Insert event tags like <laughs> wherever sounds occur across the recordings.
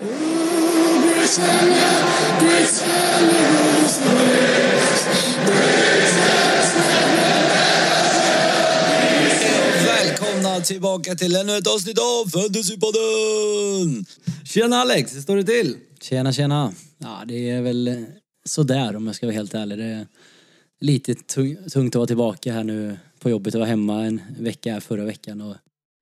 Välkomna tillbaka till ännu ett avsnitt av Fantasypodden! Tjena Alex, hur står det till? Tjena, tjena. Ja, det är väl sådär om jag ska vara helt ärlig. Det är lite tungt att vara tillbaka här nu på jobbet. Jag var hemma en vecka här förra veckan och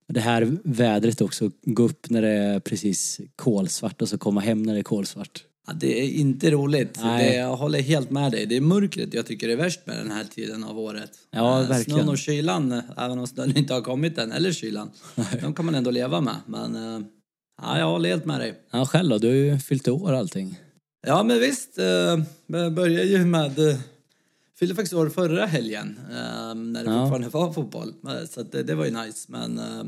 det här vädret också, gå upp när det är precis kolsvart och så komma hem när det är kolsvart. Ja, det är inte roligt. Nej. Det, jag håller helt med dig. Det är mörkret jag tycker är värst med den här tiden av året. Ja, Eh, verkligen. Snön och kylan, även om snön inte har kommit än, eller kylan, de kan man ändå leva med. Men eh, ja, jag håller helt med dig. Ja, själv då? Du har ju fyllt år allting. Ja, men visst. Eh, jag började ju med... Fyllde faktiskt år förra helgen, eh, när det Ja. fortfarande var fotboll. Eh, Så det, det var ju nice. Men eh,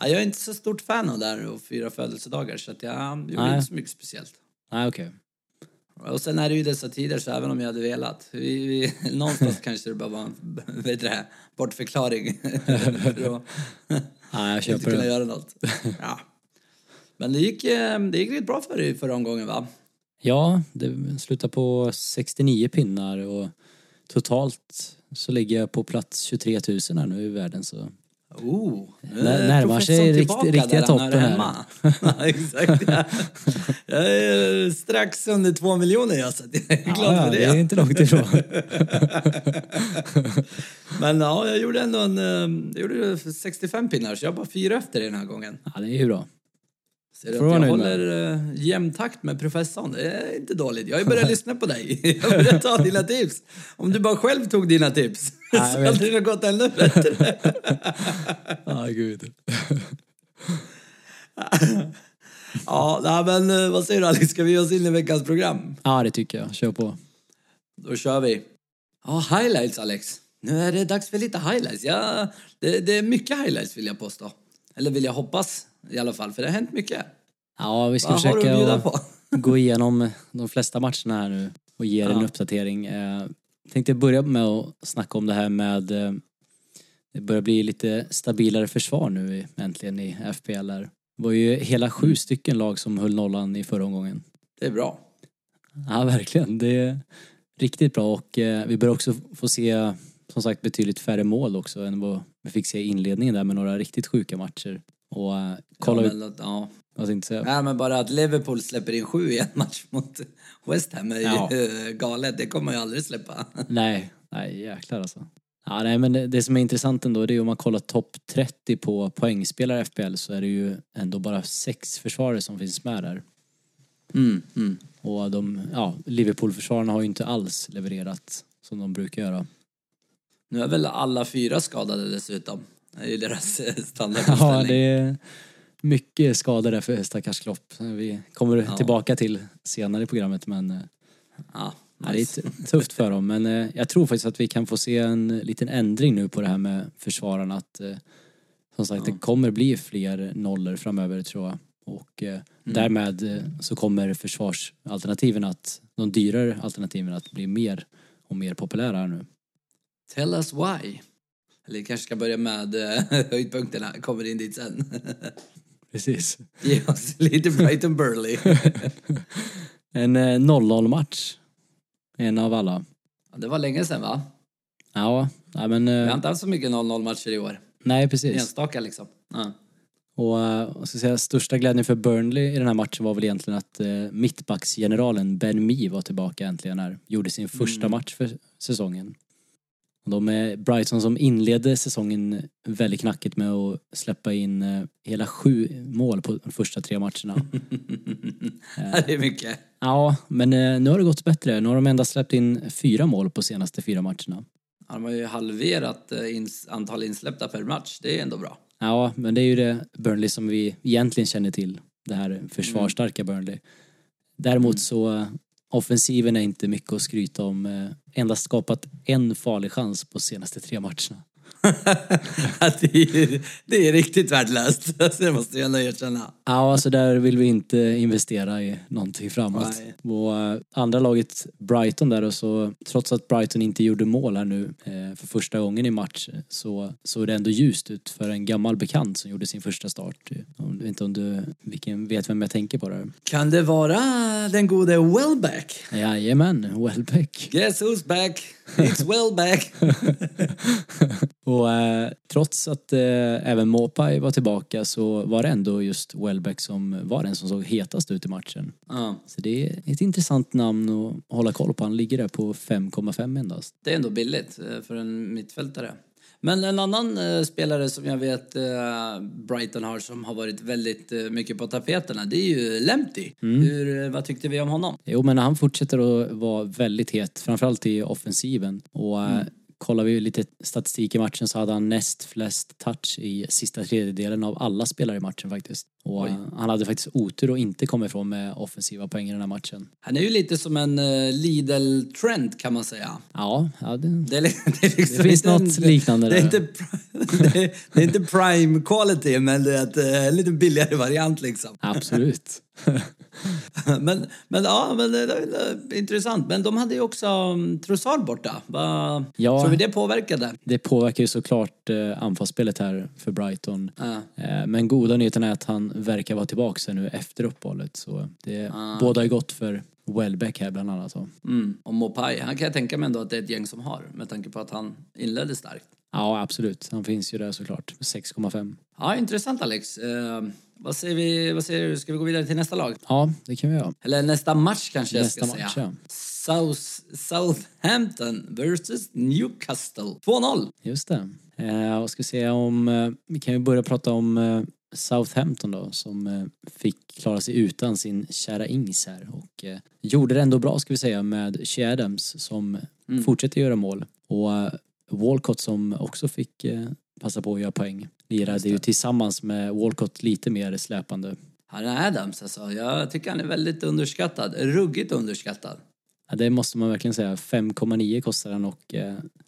ja, jag är inte så stort fan av det här och fira födelsedagar, så att jag gjorde Nej. inte så mycket speciellt. Nej, okej. Och sen är det ju dessa tider, så även om jag hade velat, vi, vi, <laughs> någonstans kanske det bara var en <laughs> vet det, bortförklaring <laughs> för att Ja, jag inte köper kunna det. göra något. Ja. Men det gick, eh, det gick riktigt bra för dig förra omgången, va? Ja, det slutar på 69 pinnar och totalt så ligger jag på plats 23 000 här nu i världen så Oh, När- är närmar sig rikt- riktiga toppen här. <laughs> Ja, exakt. Ja. Jag är strax under två miljoner, jag, så jag är glad ja, för det. det är inte långt ifrån. <laughs> Men ja, jag gjorde ändå en, eh, jag gjorde 65 pinnar, så jag var fyra efter den här gången. Ja, det är ju bra. Ser du att jag håller uh, jämn takt med professorn? Det är inte dåligt. Jag har börjat lyssna på dig. <laughs> Jag har börjat ta dina tips. Om du bara själv tog dina tips <laughs> så hade det gått ännu bättre. <laughs> Ja, gud. Ja, men eh, vad säger du Alex? Ska vi ge oss in i veckans program? Ja, det tycker jag. Kör på. Då kör vi. Ja, highlights Alex. Nu är det dags för lite highlights. Ja, det, det är mycket highlights vill jag påstå. Eller vill jag hoppas i alla fall, för det har hänt mycket. Ja, vi ska Vad försöka gå igenom de flesta matcherna här nu och ge er en Ja. uppdatering. Eh, tänkte börja med att snacka om det här med eh, det börjar bli lite stabilare försvar nu äntligen i FPL här. Det var ju hela sju stycken lag som höll nollan i förra omgången. Det är bra. Ja, verkligen. Det är riktigt bra och eh, vi börjar också få se som sagt betydligt färre mål också än vad vi fick se i inledningen där med några riktigt sjuka matcher. Och eh, kolla ja, ut, att- ja. vad tänkte säga? Nej, men bara att Liverpool släpper in sju i en match <laughs> mot West Ham är ju Ja. eh, <laughs> galet. Det kommer man ju aldrig släppa. <laughs> Nej, nej jäklar alltså. Ja, nej, men det, det som är intressant ändå det är om man kollar topp 30 på poängspelare i FPL så är det ju ändå bara sex försvarare som finns med där. Mm, mm. Och de, ja, Liverpool-försvararna har ju inte alls levererat som de brukar göra. Nu är väl alla fyra skadade dessutom. Det är ju deras eh, Ja, standarduppställning. det är mycket skador där för stackars Klopp. Vi kommer Ja. tillbaka till senare i programmet men eh, Ja, ja, det är tufft för dem. Men eh, jag tror faktiskt att vi kan få se en liten ändring nu på det här med försvararna. Att, som sagt, Ja. det kommer bli fler nollor framöver tror jag. Och eh, därmed eh, så kommer försvarsalternativen att, de dyrare alternativen att bli mer och mer populära nu. Tell us why. Eller kanske ska börja med eh, <laughs> höjdpunkterna, kommer in dit sen. <laughs> Precis. Ge oss lite Brighton Burley. <laughs> En eh, 0-0 match. En av alla. Ja, det var länge sedan va? Ja, nej men... Vi har Eh, inte haft så mycket 0-0 matcher i år. nej, precis. Enstaka liksom. Ja. Och eh, vad ska jag säga, största glädjen för Burnley i den här matchen var väl egentligen att eh, mittbacksgeneralen Ben Mee var tillbaka äntligen här. Gjorde sin första match för säsongen. De är Brighton som inledde säsongen väldigt knackigt med att släppa in eh, hela sju mål på de första tre matcherna. <laughs> Det är mycket. ja, men eh, nu har det gått bättre. Nu har de endast släppt in fyra mål på senaste fyra matcherna. De har ju halverat eh, antal insläppta per match. Det är ändå bra. Ja, men det är ju det Burnley som vi egentligen känner till. Det här försvarsstarka Burnley. Däremot så eh, offensiven är inte mycket att skryta om. Eh, endast skapat en farlig chans på senaste tre matcherna. <laughs> att det, är, det är riktigt värdelöst. <laughs> Det måste jag ändå erkänna. Ja, alltså där vill vi inte investera i någonting framåt. Nej. Och eh, andra laget Brighton där och så trots att Brighton inte gjorde mål här nu eh, för första gången i match så såg det ändå ljust ut för en gammal bekant som gjorde sin första start. Jag vet inte om du vilken, vet vem jag tänker på där? Kan det vara den gode Welbeck? Jajamän, Welbeck. Guess who's back? It's Welbeck. <laughs> Och eh, trots att eh, även Mopai var tillbaka så var det ändå just Welbeck som var den som såg hetast ut i matchen. ja, Så det är ett intressant namn att hålla koll på. Han ligger där på 5,5 endast. det är ändå billigt eh, för en mittfältare. Men en annan eh, spelare som jag vet eh, Brighton har som har varit väldigt eh, mycket på tapeterna det är ju Lemty. Hur, eh, vad tyckte vi om honom? Jo, men han fortsätter att vara väldigt het, framförallt i offensiven. Och eh, kollar vi lite statistik i matchen så hade han näst flest touch i sista tredjedelen av alla spelare i matchen faktiskt. Och Oj. eh, han hade faktiskt otur att inte komma ifrån med offensiva poäng i den här matchen. Han är ju lite som en uh, Lidl-trend kan man säga. Ja, ja det, Det, är, <laughs> det, är liksom Det finns något liknande det är, inte, <laughs> det, det är inte prime quality men det är eh, en lite billigare variant liksom. absolut. <laughs> Men, men ja, men intressant. Men de hade ju också um, Trossard borta. Va, Ja. Tror vi det påverkade? Det påverkar ju såklart eh, anfallsspelet här för Brighton. Ja. Eh, men goda nyheten är att han verkar vara tillbaka nu efter uppehållet. Så det Ah. båda är gott för Welbeck här bland annat. då. Mm. Och Mopai, han kan jag tänka mig ändå att det är ett gäng som har. Med tanke på att han inledde starkt. Ja, absolut. Han finns ju där såklart. 6,5. Ja, intressant Alex. Eh, vad, säger vi, vad säger du? Ska vi gå vidare till nästa lag? Ja, det kan vi göra. Eller nästa match kanske Nästa jag ska match, säga. ja. South, Southampton versus Newcastle. 2-0. Just det. Eh, vad ska vi säga om... Eh, vi kan ju börja prata om eh, Southampton då som eh, fick klara sig utan sin kära Ings här och eh, gjorde det ändå bra ska vi säga med Shea Adams som fortsätter göra mål och eh, Walcott som också fick passa på att göra poäng. Lirade ju tillsammans med Walcott lite mer släpande. Han är Adams alltså. Jag tycker han är väldigt underskattad. Ruggigt underskattad. Ja, det måste man verkligen säga. 5,9 kostar han och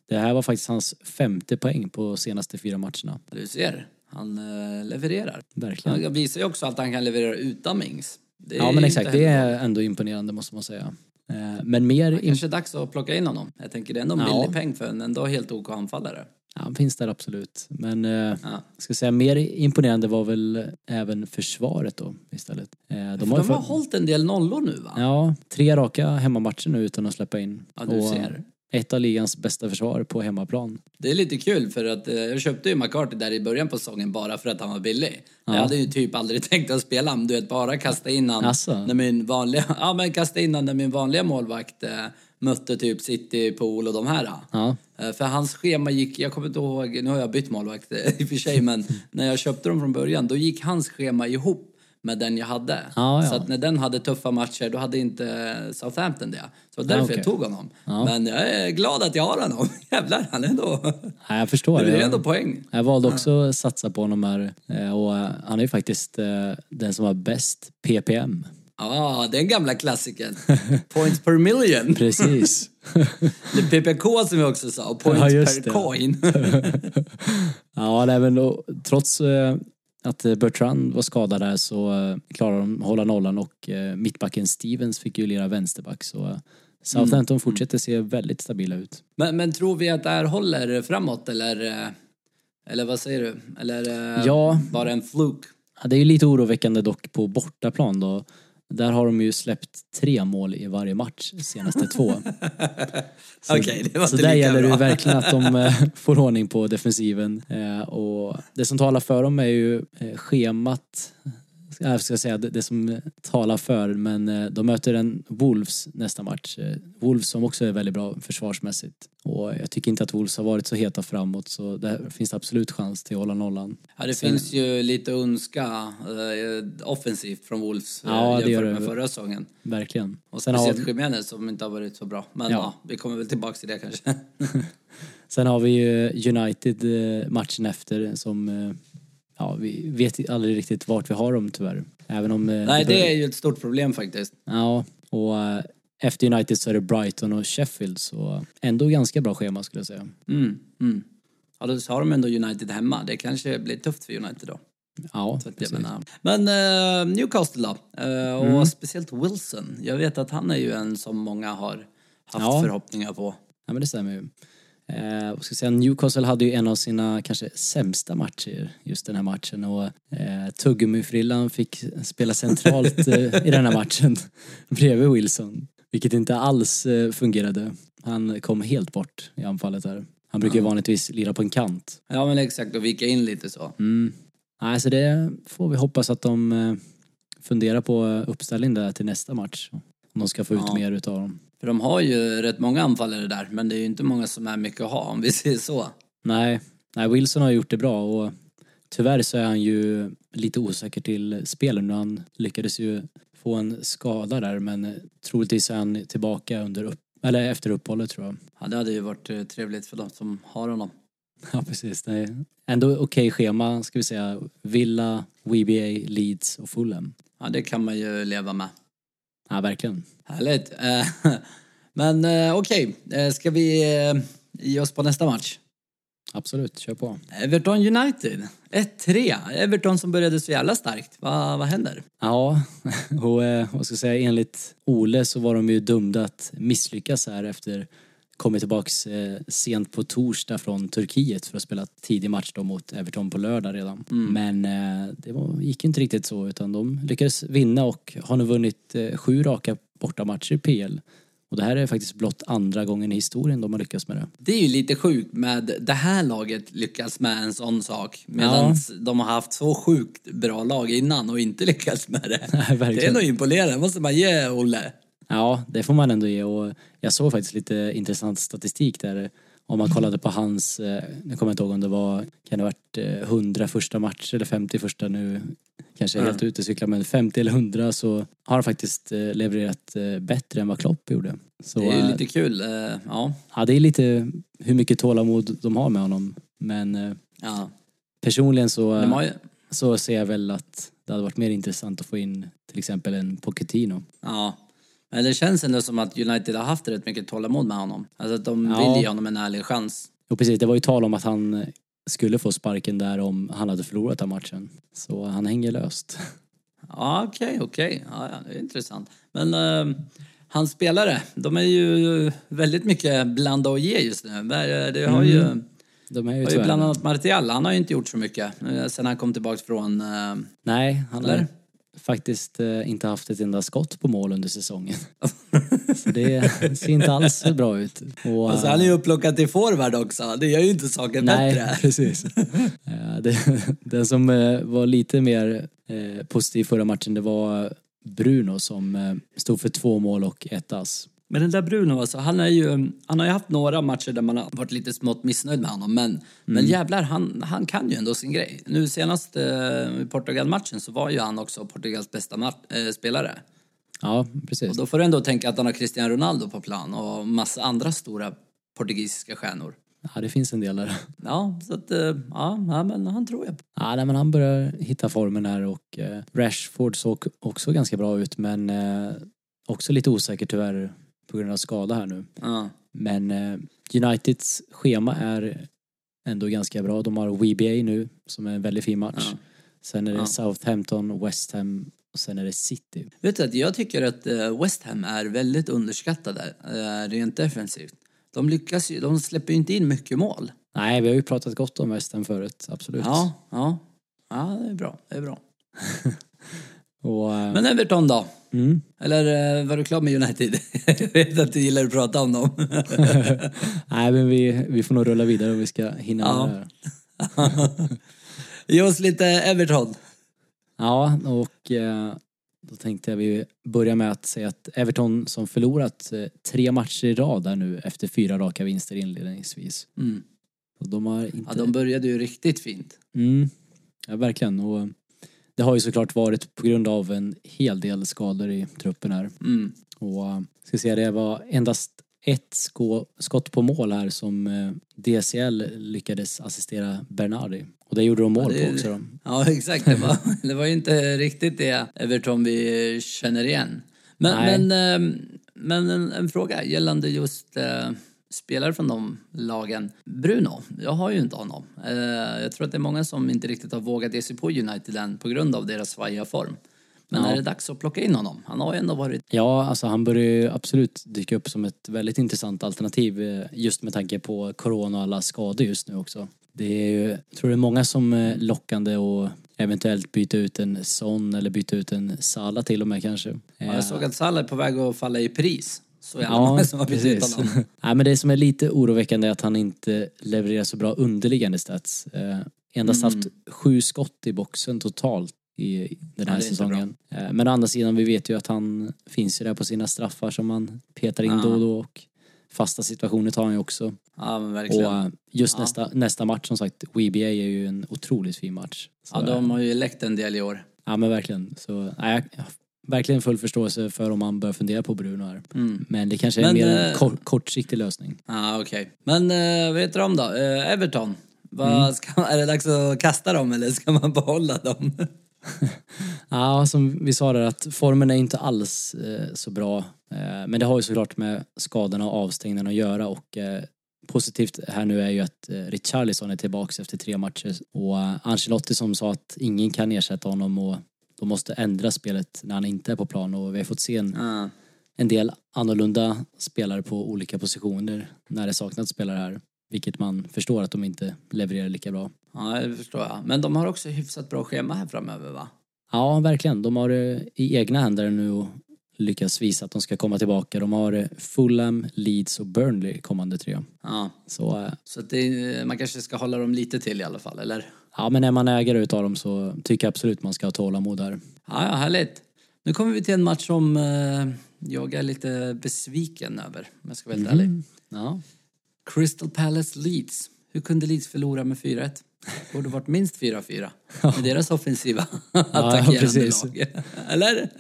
det här var faktiskt hans femte poäng på senaste fyra matcherna. Du ser, han eh, levererar. Verkligen. Han visar ju också att han kan leverera utan Mings. Det är Ja men exakt, det är ändå imponerande måste man säga. Eh, Men mer, im- Kanske dags att plocka in honom. Jag tänker det är ändå en Ja. billig peng för en ändå helt OK anfallare. ja, han finns där absolut. Men eh, Ja. ska säga mer imponerande var väl även försvaret då istället. Eh, De De har, de har fått- hållit en del nollor nu va? Ja, tre raka hemmamatcher nu utan att släppa in. Ja, du Och ser. Ett av ligans bästa försvar på hemmaplan. Det är lite kul för att eh, jag köpte ju McCarthy där i början på säsongen bara för att han var billig. Jag hade ju typ aldrig <laughs> tänkt att spela honom, du vet bara kasta in han Asså? när min vanliga, <laughs> ja men kasta in han när min vanliga målvakt eh, mötte typ City, Pool och de här. Ja, Eh, För hans schema gick, jag kommer inte ihåg, nu har jag bytt målvakt eh, i och för sig, men <laughs> när jag köpte dem från början då gick hans schema ihop med den jag hade. Ja, ja. Så att när den hade tuffa matcher då hade inte Southampton det. Så därför okej. jag tog honom. Ja. Men jag är glad att jag har honom. <laughs> Jävlar, han är ändå... Nej, jag förstår. Det Jag- ändå poäng. Jag valde också att satsa på honom här eh, och eh, han är ju faktiskt eh, den som har bäst PPM. Ja, den gamla klassikern. <laughs> Points per million. Precis. <laughs> Det är PPK som jag också sa, och points Ja, per det. coin. Ja, nej, men då, trots att eh, Bertrand var skadad där så eh, klarade de hålla nollan och eh, mittbacken Stevens fick ju lira vänsterback så Southampton Mm. fortsätter se väldigt stabila ut. men, men tror vi att det här håller framåt eller, eller vad säger du? Eller Ja. bara en fluk? Ja, det är ju lite oroväckande dock på bortaplan då. Där har de ju släppt tre mål i varje match senaste två. <laughs> Så, det var så där gäller det bra. verkligen att de <laughs> eh, får ordning på defensiven. Eh, och det som talar för dem är ju eh, schemat. Jag ska säga det, det som talar för, men eh, de möter en Wolves nästa match. Eh, Wolves som också är väldigt bra försvarsmässigt. Och jag tycker inte att Wolves har varit så heta framåt så där finns det absolut chans till att hålla nollan. Ja, det finns ju lite önska eh, offensivt från Wolves Ja, jämfört det. med förra säsongen. Verkligen. Och Sen har, speciellt Jiménez som inte har varit så bra. Men ja. Ja. vi kommer väl tillbaka till det kanske. <laughs> Sen har vi ju United matchen efter som, ja vi vet aldrig riktigt vart vi har dem tyvärr. Även om... eh, Nej, det är ju ett stort problem faktiskt. Ja, och eh, efter United så är det Brighton och Sheffield så ändå ganska bra schema skulle jag säga. Mm, mm. Ja, då har de ändå United hemma. Det kanske blir tufft för United då. Ja, Så att precis. menar. Men eh, Newcastle då? Eh, och Mm. speciellt Wilson. Jag vet att han är ju en som många har haft Ja. förhoppningar på. Ja, men det stämmer ju. Eh, vad ska jag säga, Newcastle hade ju en av sina kanske sämsta matcher just den här matchen och eh, Tuggummi-frillan fick spela centralt <laughs> eh, i den här matchen <laughs> bredvid Wilson. Vilket inte alls eh, fungerade. Han kom helt bort i anfallet där. Han brukar ju vanligtvis lira på en kant. Ja men exakt, och vika in lite så. Mm. Nej, så det får vi hoppas att de eh, funderar på uppställning där till nästa match. Om de ska få ut Ja. mer utav dem. För de har ju rätt många anfallare där, men det är ju inte många som är mycket att ha om vi <laughs> säger så. Nej, nej, Wilson har gjort det bra och tyvärr så är han ju lite osäker till spelen. Han lyckades ju få en skada där men troligtvis är han tillbaka under upp, eller efter uppehållet tror jag. Ja, det hade ju varit eh, trevligt för de som har honom. <laughs> Ja precis, det är ändå okej schema ska vi säga. Villa, WBA, Leeds och Fulham. Ja, det kan man ju leva med. Ja verkligen. Härligt. Eh, <laughs> Men eh, okej, Eh, ska vi ge oss på nästa match? Absolut, kör på. Everton United. 1-3. Everton som började så jävla starkt. Va, vad händer? Ja, <laughs> och vad ska jag säga, enligt Ole så var de ju dömda att misslyckas här efter kommit tillbaks eh, sent på torsdag från Turkiet för att spela tidig match då mot Everton på lördag redan. Men eh, det var, gick inte riktigt så utan de lyckades vinna och har nu vunnit eh, sju raka bortamatcher i PL. Och det här är faktiskt blott andra gången i historien de har lyckats med det. Det är ju lite sjukt med det här laget lyckas med en sån sak. Medan de har haft så sjukt bra lag innan och inte lyckats med det. <laughs> Nej, det är nog imponerande, måste man ge Olle. Ja, det får man ändå ge och jag såg faktiskt lite intressant statistik där. Om man kollade på hans, eh, nu kommer jag inte ihåg om det var, kan det ha varit eh, 100 första matcher eller 50 första nu, kanske helt ute cyklar, men 50 eller 100 så har han faktiskt eh, levererat eh, bättre än vad Klopp gjorde. Så Det är eh, lite kul. eh, Ja, ja, det är lite hur mycket tålamod de har med honom. Men eh, ja. personligen så, ju, så ser jag väl att det hade varit mer intressant att få in till exempel en Pochettino. ja. Men det känns ändå som att United har haft rätt mycket tålamod med honom. Alltså att de Ja. vill ge honom en ärlig chans. Och precis, det var ju tal om att han skulle få sparken där om han hade förlorat den matchen. Så han hänger löst. <laughs> Ja, okej, okej. Ja, ja, det är intressant. Men eh, hans spelare, de är ju väldigt mycket blanda och ge just nu. Det har ju, De är ju har ju bland annat Martial, han har ju inte gjort så mycket eh, sen han kom tillbaka från... eh, Nej, han Eller? Faktiskt eh, inte haft ett enda skott på mål under säsongen. <laughs> Så det ser inte alls så bra ut. Och, Alltså han är ju upplockad till forward också, det gör ju inte saken Nej, bättre. precis. <laughs> Ja, det, den som eh, var lite mer eh, positiv förra matchen det var Bruno som stod för två mål och ett ass. Men den där Bruno alltså, han är ju, han har ju haft några matcher där man har varit lite smått missnöjd med honom. Men, men jävlar, han, han kan ju ändå sin grej. Nu senast eh, i Portugal-matchen så var ju han också Portugals bästa eh, spelare. Ja, precis. Och då får du ändå tänka att han har Cristiano Ronaldo på plan och massa andra stora portugisiska stjärnor. Ja, det finns en del där. Ja, så att, eh, ja, ja, men han tror jag på. Ja, nej, men han börjar hitta formen här och eh, Rashford såg också ganska bra ut men eh, också lite osäker tyvärr på grund av skada här nu. Ja. Men eh, Uniteds schema är ändå ganska bra. De har WBA nu som är en väldigt fin match. Ja. Sen är det Ja. Southampton, West Ham och sen är det City. Vet du att jag tycker att eh, West Ham är väldigt underskattade eh, rent defensivt. De lyckas ju, de släpper ju inte in mycket mål. Nej, vi har ju pratat gott om West Ham förut, absolut. Ja, ja. Ja, det är bra. Det är bra. <laughs> Och, Men Everton då? Mm. Eller eh, var du klar med United? <laughs> jag vet att du gillar att prata om dem. <laughs> Nej, men vi, vi får nog rulla vidare om vi ska hinna Ja. med det här. <laughs> Ge oss lite Everton. Ja, och eh, då tänkte jag vi börjar med att säga att Everton som förlorat eh, tre matcher i rad där nu efter fyra raka vinster inledningsvis. Mm. Och de har inte... Ja, de började ju riktigt fint. mm, ja, verkligen. Och det har ju såklart varit på grund av en hel del skador i truppen här. Mm. Och eh, ska säga det var endast ett skott på mål här som eh, DCL lyckades assistera Bernardi. Och det gjorde de mål det- på också. Då. <laughs> Ja, exakt. Det var, det var ju inte riktigt det Everton vi känner igen. Men, men, eh, men en, en fråga gällande just spelare från de lagen. Bruno, jag har ju inte honom. Eh, jag tror att det är många som inte riktigt har vågat ge sig på United än på grund av deras svajiga form. Men Ja. är det dags att plocka in honom? Han har ju ändå varit... Ja, alltså han börjar ju absolut dyka upp som ett väldigt intressant alternativ eh, just med tanke på corona och alla skador just nu också. Det är ju, jag tror det är många som är lockande och eventuellt byta ut en Son eller byta ut en Sala till och med kanske. Ja, Eh, jag såg att Salah är på väg att falla i pris. Så jävla Ja, många som har bytt ut honom. Nej, men det som är lite oroväckande är att han inte levererar så bra underliggande stats. Eh, endast Mm. haft sju skott i boxen totalt i den Ja, här är inte säsongen. Eh, men å andra sidan, vi vet ju att han finns ju där på sina straffar som man petar in Ja. då och då och fasta situationer tar han ju också. Ja, men Och verkligen. eh, just Ja. nästa, nästa match som sagt, WBA är ju en otroligt fin match. Så, Ja, eh, de har ju läckt en del i år. ja men verkligen. Så, nej, jag, verkligen full förståelse för om man bör fundera på Bruno här. Mm. Men det kanske är Men, mer eh, en kort, kortsiktig lösning. Ja, okej. Men eh, vad heter de då? Eh, Everton. Vad Mm. ska, är det dags att kasta dem eller ska man <laughs> behålla dem? <laughs> Ja, som vi sa där att formen är inte alls eh, så bra. Eh, men det har ju såklart med skadorna och avstängningarna att göra och eh, positivt här nu är ju att eh, Richarlison är tillbaks efter tre matcher och eh, Ancelotti som sa att ingen kan ersätta honom och de måste ändra spelet när han inte är på plan och vi har fått se en, Ja. en del annorlunda spelare på olika positioner när det saknats spelare här. Vilket man förstår att de inte levererar lika bra. ja, det förstår jag. Men de har också hyfsat bra schema här framöver va? Ja, verkligen. De har det i egna händer nu och lyckas visa att de ska komma tillbaka. De har eh, Fulham, Leeds och Burnley kommande tre. Ja. Så eh, Så det, man kanske ska hålla dem lite till i alla fall, eller? Ja, men är man ägare utav dem så tycker jag absolut man ska ha tålamod där. Ja, ja, härligt. Nu kommer vi till en match som eh, jag är lite besviken över, om jag ska vara helt ärlig. Ja. Crystal Palace Leeds. Hur kunde Leeds förlora med 4-1? Borde varit minst 4-4 <laughs> med deras offensiva attackerande precis. lag. <laughs> Eller?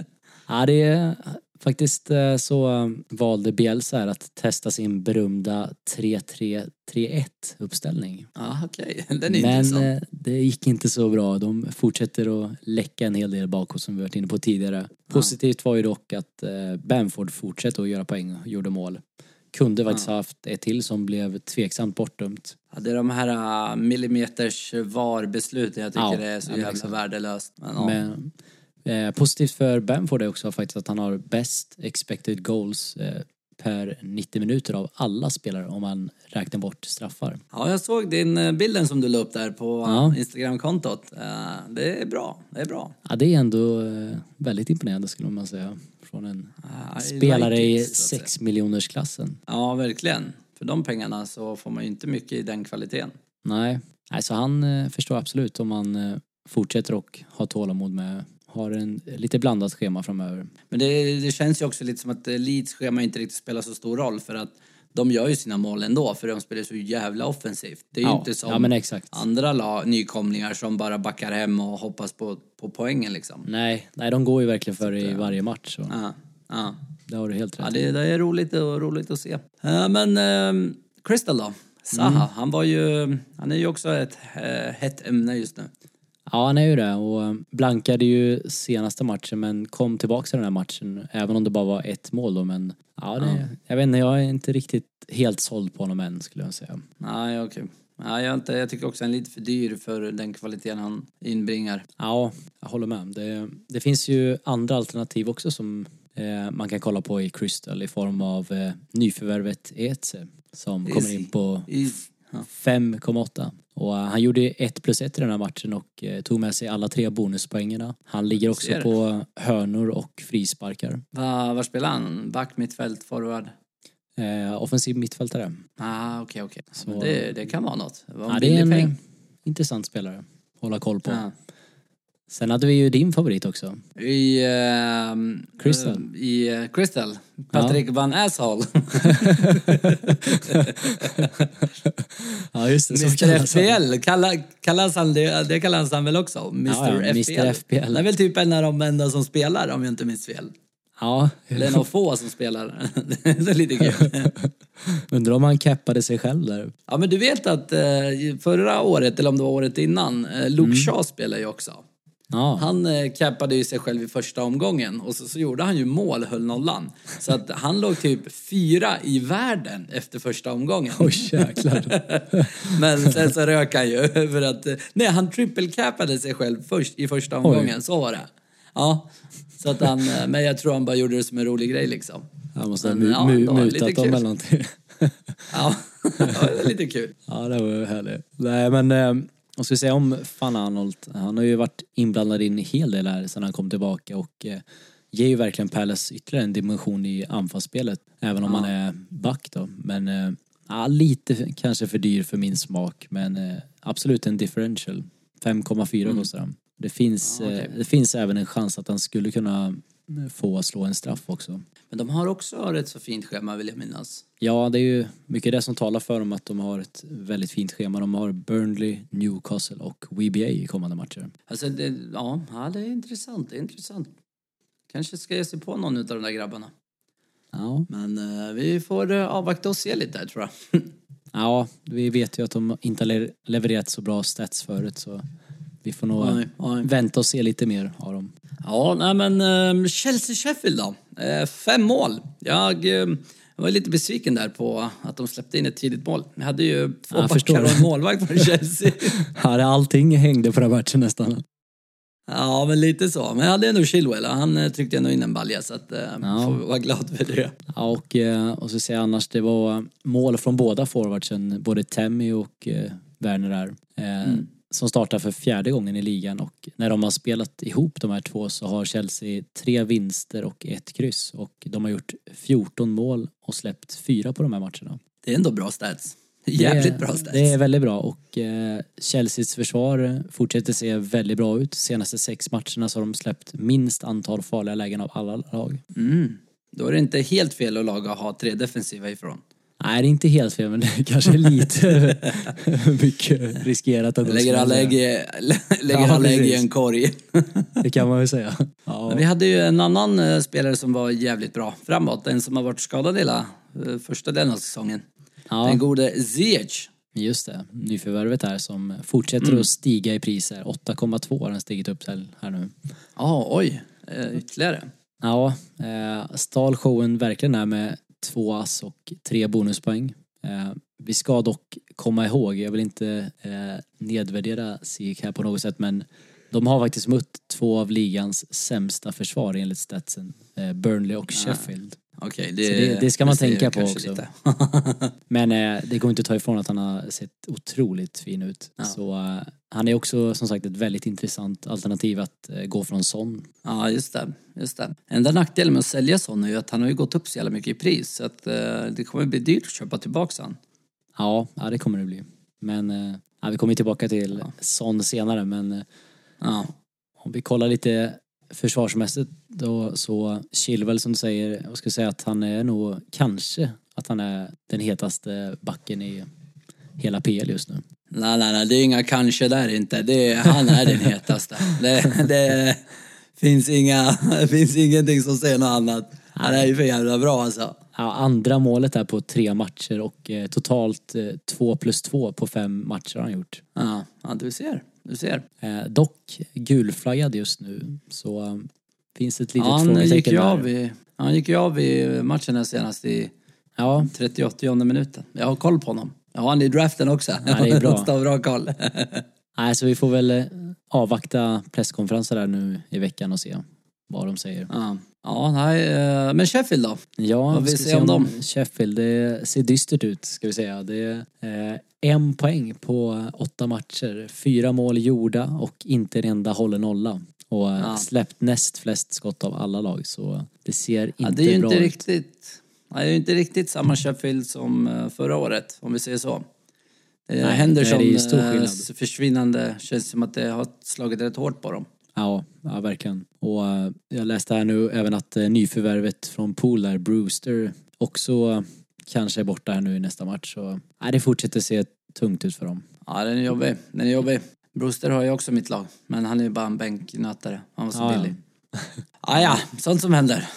ja, det är faktiskt eh, så eh, valde Bielsa att testa sin berömda 3-3-3-1 uppställning. Ja, okej. <laughs> Den är Men intressant. eh, det gick inte så bra. De fortsätter att läcka en hel del bakåt som vi varit inne på tidigare. Positivt var ju dock att Bamford fortsatte att göra poäng och gjorde mål. Kunde faktiskt ha haft ett till som blev tveksamt bortdömt. Ja, det är de här millimeters VAR-besluten jag tycker Ja, är så ja, jävla värdelöst. Men, ja. Men eh, positivt för Bamford är också faktiskt att han har bäst expected goals eh, per 90 minuter av alla spelare om man räknar bort straffar. ja, jag såg din eh, bilden som du la upp där på uh, Ja. Instagram-kontot. Eh, det är bra. Det är bra. Ja, det är ändå eh, väldigt imponerande skulle man säga. Från en I spelare like i it, säga. 6 miljoners klassen. Ja, verkligen. För de pengarna så får man ju inte mycket i den kvaliteten. Nej, så han eh, förstår absolut om man eh, fortsätter och har tålamod med, har en lite blandat schema framöver. Men det, det känns ju också lite som att Leeds schema inte riktigt spelar så stor roll för att de gör ju sina mål ändå för de spelar så jävla offensivt. Det är ju Ja, inte som ja, andra la, nykomlingar som bara backar hem och hoppas på, på poängen liksom. Nej, nej, de går ju verkligen för det i varje match. Ja, ja. Det har du helt ja rätt det, det är roligt, och, roligt att se. Ja, men eh, Crystal då? Zaha, Mm. han var ju, han är ju också ett eh, hett ämne just nu. Ja, han är ju det och eh, blankade ju senaste matchen men kom tillbaka till den här matchen även om det bara var ett mål då men ja, det, jag vet inte, jag är inte riktigt helt såld på honom än skulle jag säga. Nej, okej. Nej, jag, är inte, jag tycker också han är lite för dyr för den kvaliteten han inbringar. Ja, jag håller med. Det, det finns ju andra alternativ också som eh, man kan kolla på i Crystal i form av eh, nyförvärvet Eze som kommer in på ja. 5,8. Och eh, han gjorde 1 plus 1 i den här matchen och eh, tog med sig alla tre bonuspoängerna. Han ligger också på hörnor och frisparkar. Va, var spelar han? Back, mittfält, forward? Eh, offensiv mittfältare. Ah, okej, okej. Så- Men Det, det kan vara något. Det var en Ja, det är en peng. intressant spelare. Hålla koll på. Ja. Sen hade vi ju din favorit också. I... ehm, Crystal. eh, I eh, Crystal. Patrick Van Asshole. <laughs> Ja just det, Mr. FPL. Kalla, kallas han det, det kallas han väl också? Mr, Ja, ja, Mr. FPL. FPL. Det är väl typ en av de enda som spelar om jag inte minns fel. Ja, Eller en av få som spelar. <laughs> det är lite kul. <laughs> undrar om han cappade sig själv där. Ja men du vet att eh, förra året, eller om det var året innan, Luke Mm. Shaw spelar ju också. Ja. Han eh, cappade ju sig själv i första omgången och så, så gjorde han ju mål, höll nollan. Så att han låg typ fyra i världen efter första omgången. Oj jäklar. <laughs> Men sen så rök han ju för att... Nej, han trippelcappade sig själv först i första omgången. Så var det. Ja. Så att han... eh, Men jag tror han bara gjorde det som en rolig grej liksom. Han måste ha Men, mu- ja, mu- lite mutat dem eller någonting. Ja, <laughs> det var lite kul. Ja, det var härligt. Nej, men eh, vad ska vi säga om Fan Arnold? Han har ju varit inblandad i en hel del här sedan han kom tillbaka och eh, ger ju verkligen Palace ytterligare en dimension i anfallsspelet. Även om Ja. han är back då. Men eh, ja, lite kanske för dyr för min smak. Men eh, absolut en differential. 5,4 kostar han. Det finns, Mm. Ja, okej. eh, det finns även en chans att han skulle kunna få slå en straff också. Men de har också rätt så fint schema vill jag minnas. Ja, det är ju mycket det som talar för dem att de har ett väldigt fint schema. De har Burnley, Newcastle och WBA i kommande matcher. Alltså, det, ja, ja, det är intressant. Det är intressant. Kanske ska jag se på någon av de där grabbarna. Ja. Men eh, vi får eh, avvakta och se lite där tror jag. <laughs> ja, vi vet ju att de inte har le- levererat så bra stats förut så vi får nog Nej, nej. vänta och se lite mer av dem. Ja, nej men eh, Chelsea-Sheffield då. Eh, fem mål. Jag eh, var lite besviken där på att de släppte in ett tidigt mål. Jag hade ju två förstår backar och en målvakt för Chelsea. <laughs> Här allting hängde på den matchen nästan. ja, men lite så. Men jag hade ändå Chilwell han eh, tryckte ändå in en balja så att eh, Ja. får vara glad för det. Ja, och, eh, och så säger jag annars, det var mål från båda forwardsen, både Temmy och eh, Werner där. Eh, Som startar för fjärde gången i ligan och när de har spelat ihop de här två så har Chelsea tre vinster och ett kryss och de har gjort 14 mål och släppt fyra på de här matcherna. Det är ändå bra stats. Jävligt det, bra stats. Det är väldigt bra och eh, Chelseas försvar fortsätter se väldigt bra ut. Senaste sex matcherna så har de släppt minst antal farliga lägen av alla lag. Mm. Då är det inte helt fel att laga ha tre defensiva ifrån. Nej, det är inte helt fel men det är kanske är <laughs> lite mycket riskerat. Att Lägger alla ägg i, en korg. <laughs> Det kan man väl säga. Ja, vi hade ju en annan eh, spelare som var jävligt bra framåt. En som har varit skadad hela eh, första delen av säsongen. Den ja gode Ziyech. just det. Nyförvärvet här som fortsätter att stiga i priser. 8,2 har den stigit upp till här nu. Ja, oj. Eh, ytterligare. Ja, eh, stal showen verkligen här med två ass och tre bonuspoäng. Eh, vi ska dock komma ihåg, jag vill inte eh, nedvärdera SIK här på något sätt men de har faktiskt mött två av ligans sämsta försvar enligt statsen. Eh, Burnley och Sheffield. Okej, Så det- det ska man tänka på också. <laughs> Men eh, det går inte att ta ifrån att han har sett otroligt fin ut. Ja. Så eh, han är också som sagt ett väldigt intressant alternativ att eh, gå från sån. ja, just det. Just det. Enda nackdelen med att sälja sån är ju att han har ju gått upp så jävla mycket i pris. Så att eh, det kommer bli dyrt att köpa tillbaka han. Ja, ja det kommer det bli. Men eh, ja, vi kommer tillbaka till Ja. sån senare men eh, Ja. om vi kollar lite försvarsmässigt då så Chilwell som du säger, jag ska säga att han är nog kanske att han är den hetaste backen i hela PL just nu. Nej, nej, nej, det är inga kanske där inte. Det är, han är den hetaste. Det, det finns, inga, det finns ingenting som säger något annat. Han är ju för jävla bra alltså. Ja, andra målet är på tre matcher och eh, totalt eh, två plus två på fem matcher har han gjort. Ja, ja du ser. Du ser. Eh, dock gulflaggad just nu så eh, finns ett litet Ja, han gick ju av i, han gick ju av i matchen här senast i Ja, 38 minuten. Jag har koll på honom. Jag har han i draften också. Ja, det är <laughs> bra. Jag har bra koll. <laughs> nej, så vi får väl eh, avvakta presskonferenser där nu i veckan och se vad de säger. Ja, ja nej, eh, men Sheffield då? Ja, Vad vill ska se om dem? Sheffield, det ser dystert ut ska vi säga. Det en poäng på åtta matcher. Fyra mål gjorda och inte en enda hållen nolla. Och eh, Ja. släppt näst flest skott av alla lag så det ser inte Ja, det är ju bra inte ut. riktigt, det är inte riktigt samma Sheffield som eh, förra året, om vi säger så. Det Nej, Henderson det är stor eh, försvinnande känns som att det har slagit rätt hårt på dem. Ja, ja verkligen. Och jag läste här nu även att nyförvärvet från Pool där, Brewster, också kanske är borta här nu i nästa match. Så nej, det fortsätter se tungt ut för dem. Ja, den är jobbig. Den är jobbig. Brewster har ju också mitt lag, men han är ju bara en bänknötare. Han var så Ja, ja. billig. Ah, ja, sånt som händer.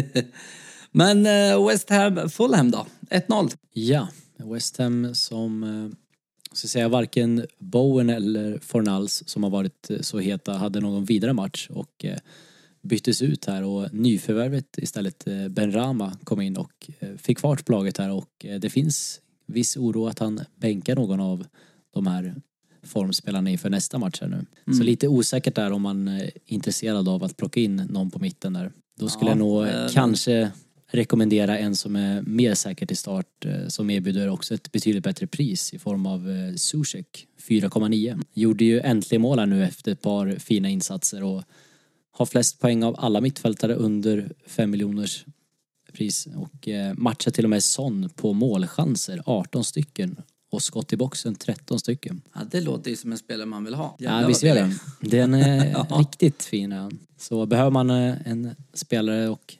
<laughs> men eh, West Ham, Fulham då? 1-0. Ja, West Ham som eh, Så säga varken Bowen eller Fornals som har varit eh, så heta hade någon vidare match och byttes ut här och nyförvärvet istället Ben Rama kom in och fick fart på laget här och det finns viss oro att han bänkar någon av de här formspelarna inför nästa match här nu. Så lite osäkert där om man är intresserad av att plocka in någon på mitten där. Då skulle Ja, jag nog eh, kanske rekommendera en som är mer säker till start eh, som erbjuder också ett betydligt bättre pris i form av eh, Zuzek 4,9. Gjorde ju äntligen mål här nu efter ett par fina insatser och har flest poäng av alla mittfältare under 5 miljoners pris och eh, matchar till och med Son på målchanser 18 stycken och skott i boxen 13 stycken. Ja, det låter ju som en spelare man vill ha. Jävlar Ja, visst är billig. den. Den är <laughs> Ja. riktigt fin. Så behöver man eh, en spelare och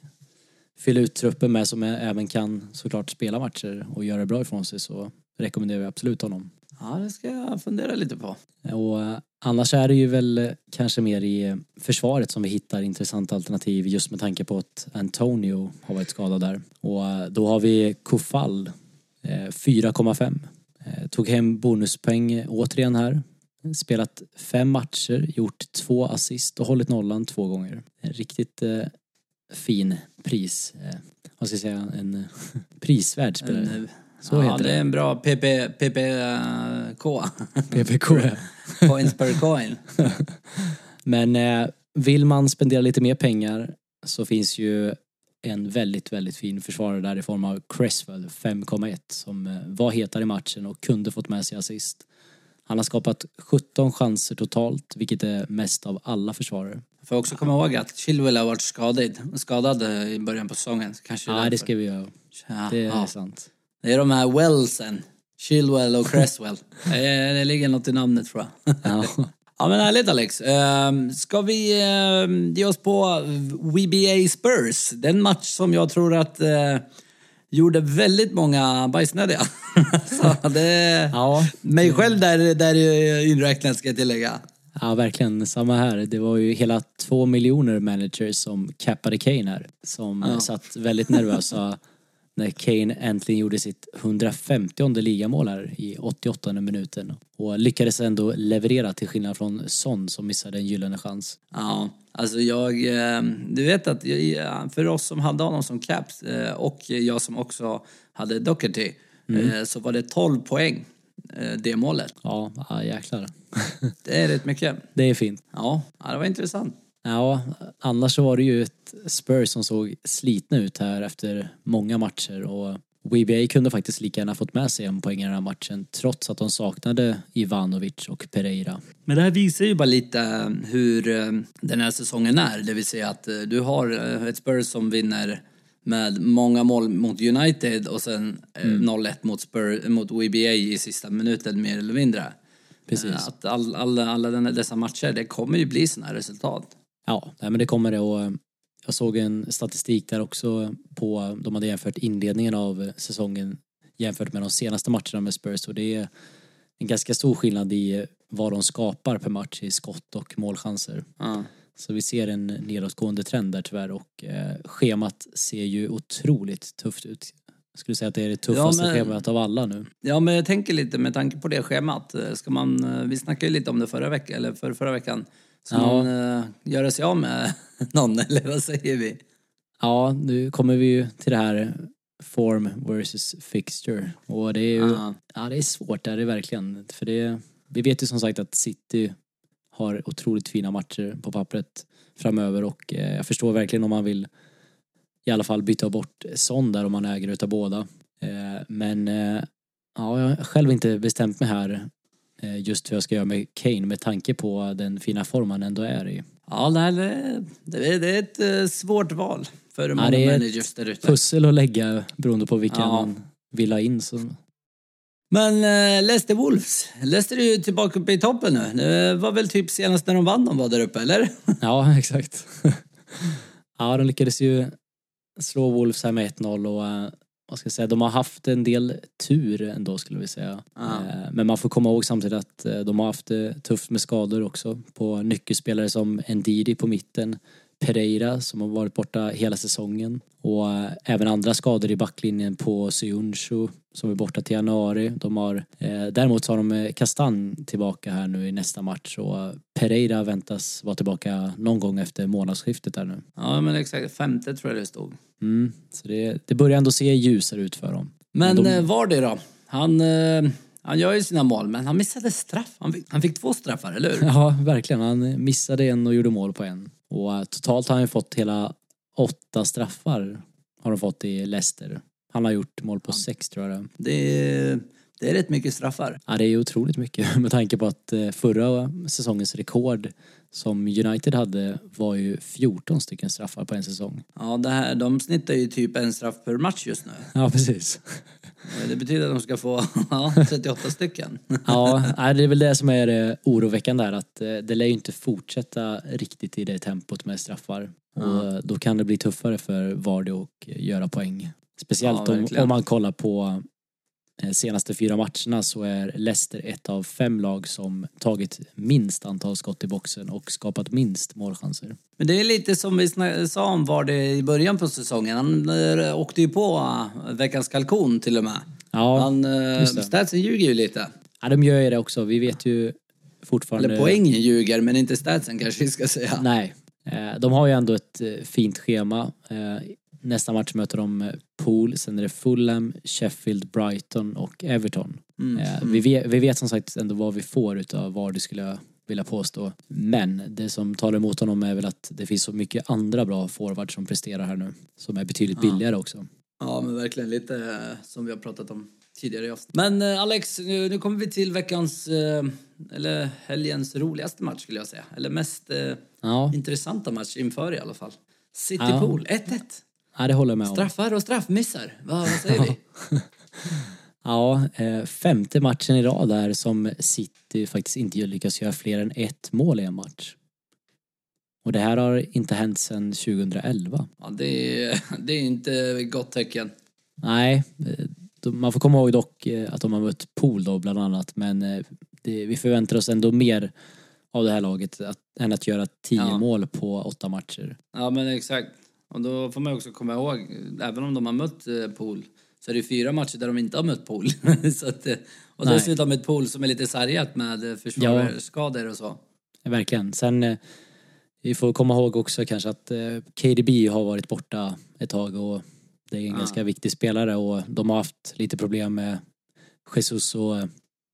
fylla ut truppen med som är- även kan såklart spela matcher och göra det bra ifrån sig så rekommenderar vi absolut honom. Ja, det ska jag fundera lite på. Och eh, annars är det ju väl eh, kanske mer i eh, försvaret som vi hittar intressanta alternativ just med tanke på att Antonio har varit skadad där. Och eh, då har vi Kofall, eh, 4,5. Eh, Tog hem bonuspoäng återigen här. Spelat fem matcher, gjort två assist och hållit nollan två gånger. En riktigt eh, fin pris. Eh, vad ska jag säga? En <laughs> prisvärd spelare. En, Så ja, heter det är det. en bra PP, PPK. PPK. <laughs> Coins per coin. Men eh, vill man spendera lite mer pengar så finns ju en väldigt, väldigt fin försvarare där i form av Cresswell 5,1 som eh, var hetare i matchen och kunde fått med sig assist. Han har skapat 17 chanser totalt, vilket är mest av alla försvarare. Får också komma ihåg att Chilwell har varit skadad, skadad eh, i början på säsongen. Kanske Ja, därför. det ska vi göra. Ja, Det är ja. sant. det är de här Wellsen. Chilwell och Cresswell. <laughs> det, ligger något i namnet tror jag. Ja. <laughs> Ja men härligt Alex. Ehm, ska vi ehm, ge oss på WBA Spurs? Den match som jag tror att eh, gjorde väldigt många bajsnödiga. <laughs> Så det... Ja. Mig själv där, där är inräknat ska jag tillägga. Ja, verkligen. Samma här. Det var ju hela två miljoner managers som cappade Kane här. Som Ja. satt väldigt nervösa när Kane äntligen gjorde sitt 150 ligamål här i 88 minuten. Och lyckades ändå leverera till skillnad från Son som missade en gyllene chans. Ja, alltså jag... eh, Du vet att jag- för oss som hade honom som caps eh, och jag som också hade Doherty eh, så var det 12 poäng, eh, det målet. Ja, ja jäklar. Det är rätt mycket. <laughs> Det är fint. Ja, det var intressant. Ja, annars så var det ju ett Spurs som såg slitna ut här efter många matcher och WBA kunde faktiskt lika gärna fått med sig en poäng i den här matchen trots att de saknade Ivanovic och Pereira. Men det här visar ju bara lite eh, hur eh, den här säsongen är. Det vill säga att eh, du har ett Spurs som vinner med många mål mot United och sen eh, 0-1 mot, Spurs, mot WBA i sista minuten mer eller mindre. Precis. Att all, alla, alla den, dessa matcher, det kommer ju bli sådana här resultat. Ja, nej, men det kommer det och eh, jag såg en statistik där också på, de hade jämfört inledningen av säsongen jämfört med de senaste matcherna med Spurs och det är en ganska stor skillnad i vad de skapar per match i skott och målchanser. Ja. Så vi ser en nedåtgående trend där tyvärr och eh, schemat ser ju otroligt tufft ut. Jag skulle säga att det är det tuffaste men- schemat av alla nu. Ja, men jag tänker lite med tanke på det schemat. eh, Ska man, eh, vi snackade ju lite om det förra veckan, eller för förra veckan. Ska Ja. man uh, göra sig av med <laughs> någon, eller vad säger vi? Ja, nu kommer vi ju till det här form versus fixture och det är ju Ja. Ja, det är svårt, det är det verkligen. För det, vi vet ju som sagt att City har otroligt fina matcher på pappret framöver och eh, jag förstår verkligen om man vill i alla fall byta bort Son där om man äger utav båda. Eh, men eh, ja, jag har själv inte bestämt mig här eh, just hur jag ska göra med Kane med tanke på den fina form han ändå är i. Ja, det, är- ett eh, svårt val för många det är ett managers där ute. Pussel att lägga beroende på vilken Ja. man vill ha in. Så, Men uh, Leicester Wolves, Leicester är ju tillbaka uppe i toppen nu. Det var väl typ senast när de vann de var där uppe, eller? <laughs> Ja, exakt. <laughs> ja, de lyckades ju slå Wolves här med 1-0 och eh, vad ska jag säga, de har haft en del tur ändå skulle vi säga. Ja. Eh, Men man får komma ihåg samtidigt att eh, de har haft det tufft med skador också på nyckelspelare som Ndidi på mitten, Pereira som har varit borta hela säsongen Och eh, även andra skador i backlinjen på Suyunshu som är borta till januari. De har, eh, däremot så har de eh, Kastan tillbaka här nu i nästa match och Pereira väntas vara tillbaka någon gång efter månadsskiftet där nu. Ja, men exakt. Femte tror jag det stod. Mm, så det, det börjar ändå se ljusare ut för dem. Men de- eh, Vardy då? Han, eh, han gör ju sina mål, men han missade straff. Han fick, han fick två straffar, eller hur? <laughs> Ja, verkligen. Han missade en och gjorde mål på en. Och eh, totalt har han ju fått hela åtta straffar har de fått i Leicester. Han har gjort mål på sex tror jag det är. Det är, rätt mycket straffar. Ja, det är otroligt mycket <laughs> med tanke på att eh, förra säsongens rekord som United hade var ju 14 stycken straffar på en säsong. Ja, det här, de snittar ju typ en straff per match just nu. Ja, precis. Det betyder att de ska få <laughs> ja, 38 stycken. <laughs> Ja, det är väl det som är det oroväckande här att eh, det lär ju inte fortsätta riktigt i det tempot med straffar. Och eh, då kan det bli tuffare för Vardy att göra poäng. Speciellt Ja, om, om man kollar på eh, senaste fyra matcherna så är Leicester ett av fem lag som tagit minst antal skott i boxen och skapat minst målchanser. Men det är lite som vi sa om var det i början på säsongen. Han eh, åkte ju på eh, veckans kalkon till och med. Ja, Han, statsen ljuger ju lite. ja de gör ju det också. Vi vet ju fortfarande... Eller poängen ljuger, men inte statsen kanske vi ska säga. Nej. De har ju ändå ett fint schema. Nästa match möter de eh, Pool, sen är det Fulham, Sheffield, Brighton och Everton. Mm. Eh, Vi, vet, vi vet som sagt ändå vad vi får utav Vardy skulle jag vilja påstå. Men det som talar emot honom är väl att det finns så mycket andra bra forwards som presterar här nu. Som är betydligt billigare också. Ja, men verkligen lite eh, som vi har pratat om tidigare i avsnitt. Men eh, Alex, nu, nu kommer vi till veckans, eller helgens roligaste match skulle jag säga. Eller mest Ja, intressanta match inför i alla fall. City Ja. Pool, 1-1. Ja det håller jag med om. Straffar och straffmissar. Vad, vad säger vi? <laughs> Ja, eh, femte matchen i rad där som City faktiskt inte lyckas göra fler än ett mål i en match. Och det här har inte hänt sedan 2011. Ja, det, är, <laughs> det är inte gott tecken. Nej, eh, man får komma ihåg dock eh, att de har mött Pool då bland annat men det, vi förväntar oss ändå mer av det här laget att, än att göra tio Ja. mål på åtta matcher. Ja, men exakt. Och då får man också komma ihåg, även om de har mött eh, Pool, så är det fyra matcher där de inte har mött Pool. <laughs> så att, eh, och Nej. dessutom ett Pool som är lite sargat med eh, försvarsskador och så. Ja, Verkligen. Sen vi får komma ihåg också kanske att KDB har varit borta ett tag och det är en Ja. ganska viktig spelare och de har haft lite problem med Jesus och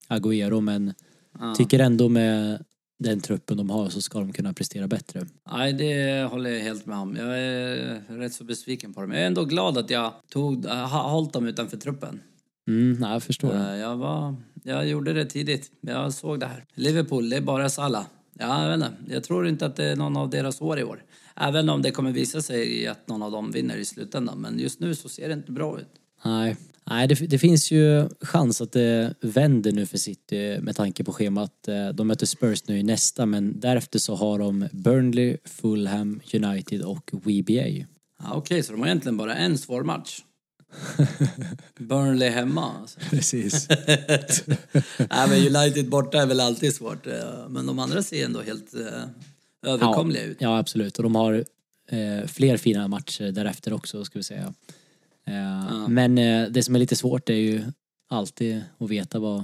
Agüero men Ja. tycker ändå med den truppen de har så ska de kunna prestera bättre. Nej, det håller jag helt med om. Jag är rätt så besviken på dem. Jag är ändå glad att jag tog, har hållit dem utanför truppen. Mm, nej, jag förstår. Eh, Jag, var, jag gjorde det tidigt. Jag såg det här. Liverpool, det är bara Salah. Ja, jag vet inte. Jag tror inte att det är någon av deras år i år. Även om det kommer visa sig att någon av dem vinner i slutändan. Men just nu så ser det inte bra ut. Nej, Nej det, det finns ju chans att det vänder nu för City med tanke på schemat. Eh, De möter Spurs nu i nästa men därefter så har de Burnley, Fulham, United och WBA. Ja, Okej, så de har egentligen bara en svår match. <laughs> Burnley hemma. Alltså. <laughs> Precis. <laughs> Nej, men United borta är väl alltid svårt. eh, Men de andra ser ändå helt eh, överkomliga ut. Ja, absolut. Och de har eh, fler fina matcher därefter också, ska vi säga. Eh, Men eh, det som är lite svårt är ju alltid att veta vad,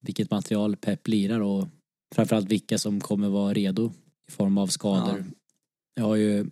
vilket material Pep lirar och framförallt vilka som kommer vara redo i form av skador. Jag har ju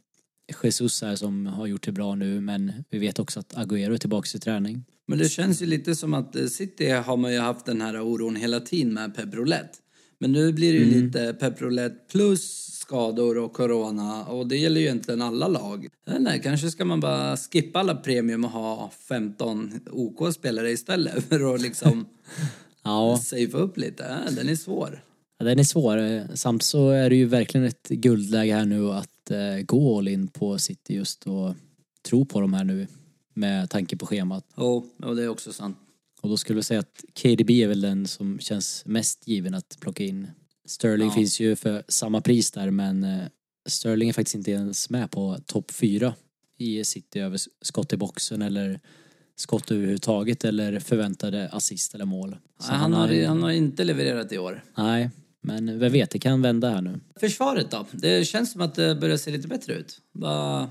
Jesus här som har gjort det bra nu, men vi vet också att Agüero är tillbaka i träning. Men det känns ju lite som att eh, City har man ju haft den här oron hela tiden med Pep Roulette. Men nu blir det ju lite Pep Roulette plus skador och corona och det gäller ju egentligen alla lag. Nej, kanske ska man bara skippa alla premium och ha 15 OK-spelare istället <laughs> för att liksom <laughs> Ja, safea upp lite. Ja, Den är svår. Ja, Den är svår. Eh, Samt så är det ju verkligen ett guldläge här nu att eh, gå all in på City just och tro på dem här nu med tanke på schemat. Jo, och det är också sant. Och då skulle jag säga att KDB är väl den som känns mest given att plocka in. Sterling Ja. finns ju för samma pris där men eh, Sterling är faktiskt inte ens med på topp fyra i City över skott i boxen eller skott överhuvudtaget eller förväntade assist eller mål. Så han, har, han har inte levererat i år. Nej, men vem vet, det kan vända här nu. Försvaret då? Det känns som att det börjar se lite bättre ut. Vad,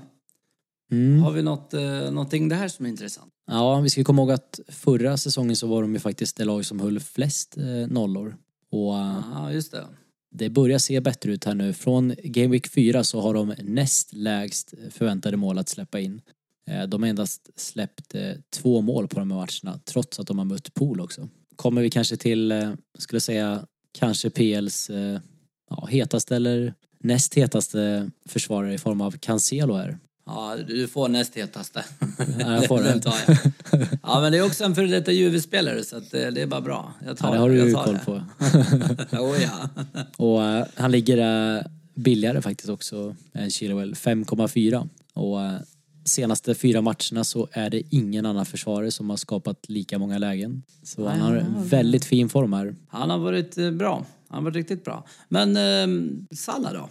Mm. Har vi något, eh, någonting där som är intressant? Ja, vi ska komma ihåg att förra säsongen så var de ju faktiskt det lag som höll flest eh, nollor. Och eh, Ja, just det. det börjar se bättre ut här nu. Från Game Week 4 så har de näst lägst förväntade mål att släppa in. Eh, De har endast släppt eh, två mål på de här matcherna trots att de har mött Pool också. Kommer vi kanske till, eh, skulle säga, kanske PLs eh, ja, hetaste eller näst hetaste försvarare i form av Cancelo här. Ja, du får näst hetaste. Ja, jag får. <laughs> Den tar jag. Ja, men det är också en före detta Juve-spelare så eh, det är bara bra. Jag tar Ja, det har du ju koll det. på. <laughs> oh, ja. <laughs> Och eh, han ligger eh, billigare faktiskt också än Chilwell, 5,4. Och eh, senaste fyra matcherna så är det ingen annan försvarare som har skapat lika många lägen. Så han har en väldigt fin form här. Han har varit bra. Han har varit riktigt bra. Men eh, Salah då?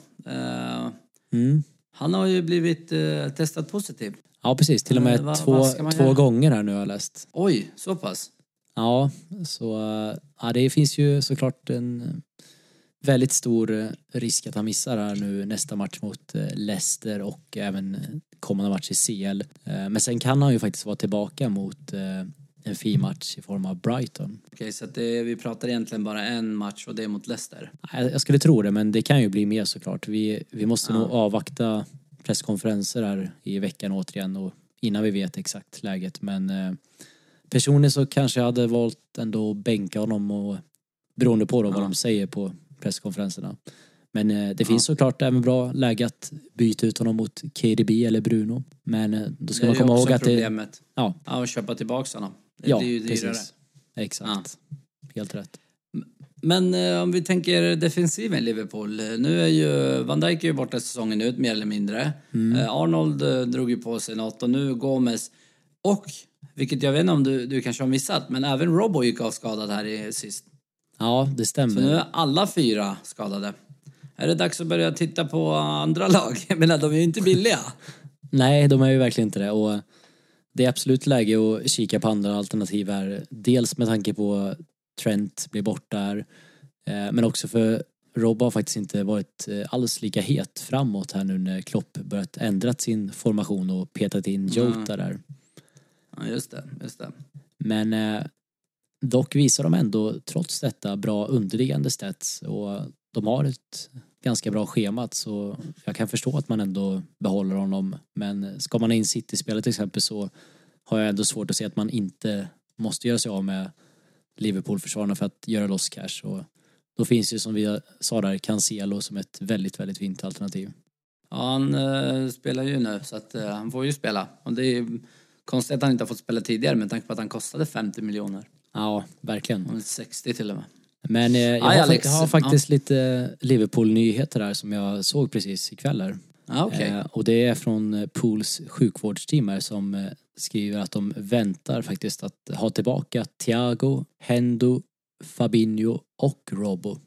Mm. Han har ju blivit eh, testad positiv. Ja precis, till och med Eh, vad- två, man två göra? gånger här nu har jag läst. Oj, så pass? Ja, så eh, ja, det finns ju såklart en väldigt stor eh, risk att han missar här nu nästa match mot eh, Leicester och även eh, kommande match i CL. Eh, Men sen kan han ju faktiskt vara tillbaka mot eh, en fin match i form av Brighton. Okej, så att det, vi pratar egentligen bara en match och det är mot Leicester. Jag skulle tro det, men det kan ju bli mer såklart. Vi, vi måste nog avvakta presskonferenser här i veckan återigen och innan vi vet exakt läget. Men eh, personligen så kanske jag hade valt ändå att bänka honom och beroende på då vad Ja. de säger på presskonferenserna. Men eh, det finns såklart även bra läge att byta ut honom mot KDB eller Bruno. Men eh, då ska det man komma ihåg att det... problemet. Ja, Ja, och köpa tillbaka honom. Det ja blir ju dyrare. precis. Exakt. Helt rätt. Men eh, om vi tänker defensiven i Liverpool. eh, Nu är ju Van Dijk är ju borta säsongen ut mer eller mindre. Mm. Eh, Arnold eh, drog ju på sig något och nu Gomez. Och, vilket jag vet inte om du, du kanske har missat, men även Robbo gick av skadad här i sist. Ja, det stämmer. Så nu är alla fyra skadade. Är det dags att börja titta på andra <laughs> lag? Jag menar, de är ju inte billiga. Nej, de är ju verkligen inte det. Och det är absolut läge att kika på andra alternativ här. Dels med tanke på Trent blir borta här. eh, Men också för Rob har faktiskt inte varit eh, alls lika het framåt här nu när Klopp börjat ändrat sin formation och petat in Jota där. Ja, just det. Just det. Men eh, dock visar de ändå trots detta bra underliggande stats och de har ett ganska bra schemat så jag kan förstå att man ändå behåller honom. Men ska man in City-spelet till exempel så har jag ändå svårt att se att man inte måste göra sig av med Liverpool-försvararna för att göra loss cash. Och då finns ju som vi sa där Cancelo som ett väldigt, väldigt fint alternativ. Ja, han eh, spelar ju nu så att eh, han får ju spela. Och det är ju konstigt att han inte har fått spela tidigare med tanke på att han kostade 50 miljoner. Ja, verkligen. Och 60 till och med. Men eh, jag, Aj, har, Alex. jag har faktiskt lite Liverpool-nyheter här som jag såg precis ikväll här. Ja, okej. Eh, och det är från eh, Pools sjukvårdsteam här som eh, skriver att de väntar faktiskt att ha tillbaka Thiago, Hendo, Fabinho och Robbo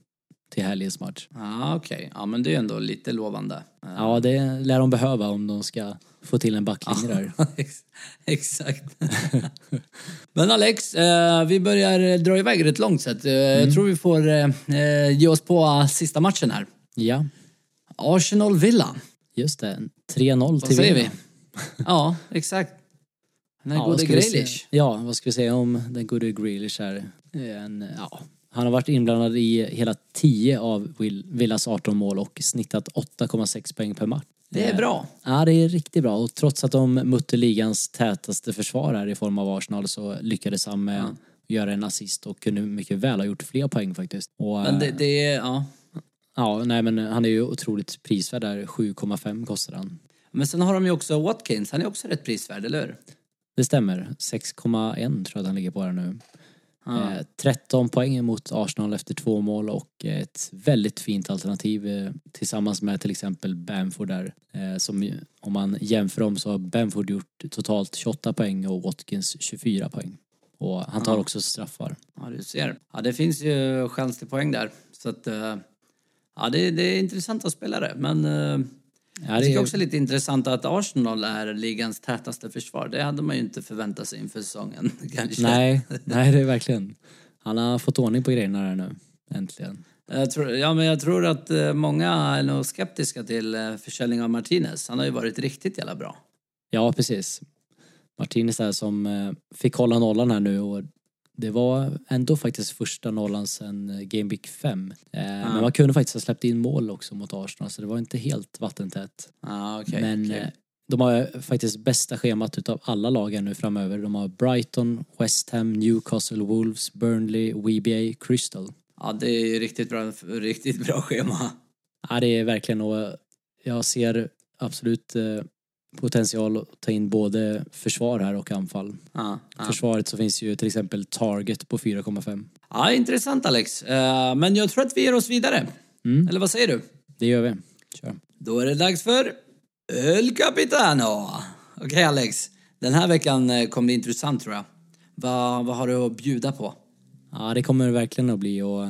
till helgens match. Ja, okej. Ja, men det är ändå lite lovande. Ja, det lär de behöva om de ska få till en backlinje där. <laughs> Ex- Exakt. <laughs> Men Alex, eh, vi börjar dra iväg rätt långt så att, eh, jag tror vi får eh, eh, ge oss på eh, sista matchen här. Ja, Arsenal-Villa. just det. 3-0 Vad till säger Villa. vi? Ja, exakt. Den här Ja, vad gode ska vi Grealish. Ja, vad ska vi säga om den gode Grealish här? En, ja, han har varit inblandad i hela 10 av Villas 18 mål och snittat 8,6 poäng per match. Det är Eh, bra. Ja, det är riktigt bra. Och trots att de mötte ligans tätaste försvarare i form av Arsenal så lyckades han med att göra en assist och kunde mycket väl ha gjort fler poäng faktiskt. Och, Men det, eh, det är, ja. Ja, nej men han är ju otroligt prisvärd där. 7,5 kostar han. Men sen har de ju också Watkins, han är också rätt prisvärd, eller hur? Det stämmer. 6,1 tror jag att han ligger på här nu. Eh, 13 poäng mot Arsenal efter två mål och ett väldigt fint alternativ eh, tillsammans med till exempel Bamford där. Eh, som om man jämför dem så har Bamford gjort totalt 28 poäng och Watkins 24 poäng. Och han tar Ja. också straffar. Ja, du ser. Ja, det finns ju chans till poäng där. Så att, eh, ja, det, det är intressanta spelare. Men eh, Ja, jag det är, också lite intressant att Arsenal är ligans tätaste försvar. Det hade man ju inte förväntat sig inför säsongen, <laughs> kanske. nej, nej, det är verkligen. Han har fått ordning på grejerna här nu. Äntligen. Jag tror, ja, men jag tror att eh, många är nog skeptiska till eh, försäljning av Martinez. Han har ju varit riktigt jävla bra. Ja, precis. Martinez där som eh, fick hålla nollan här nu och det var ändå faktiskt första nollan sen eh, Game Week 5. Eh, Men man kunde faktiskt ha släppt in mål också mot Arsenal så det var inte helt vattentätt. Ah, okay, Men okay. eh, de har faktiskt bästa schemat utav alla lagen nu framöver. De har Brighton, West Ham, Newcastle, Wolves, Burnley, WBA, Crystal. Ja, det är ju riktigt bra, riktigt bra schema. Ja, det är verkligen och jag ser absolut eh, potential att ta in både försvar här och anfall. Ja, ja. Försvaret så finns ju till exempel Target på 4,5. ja intressant Alex. Eh, men jag tror att vi ger oss vidare. Mm. Eller vad säger du? Det gör vi. Kör. Då är det dags för El Capitano. Okej Alex, den här veckan eh, kommer bli intressant tror jag. Vad, vad har du att bjuda på? Ja, det kommer det verkligen att bli och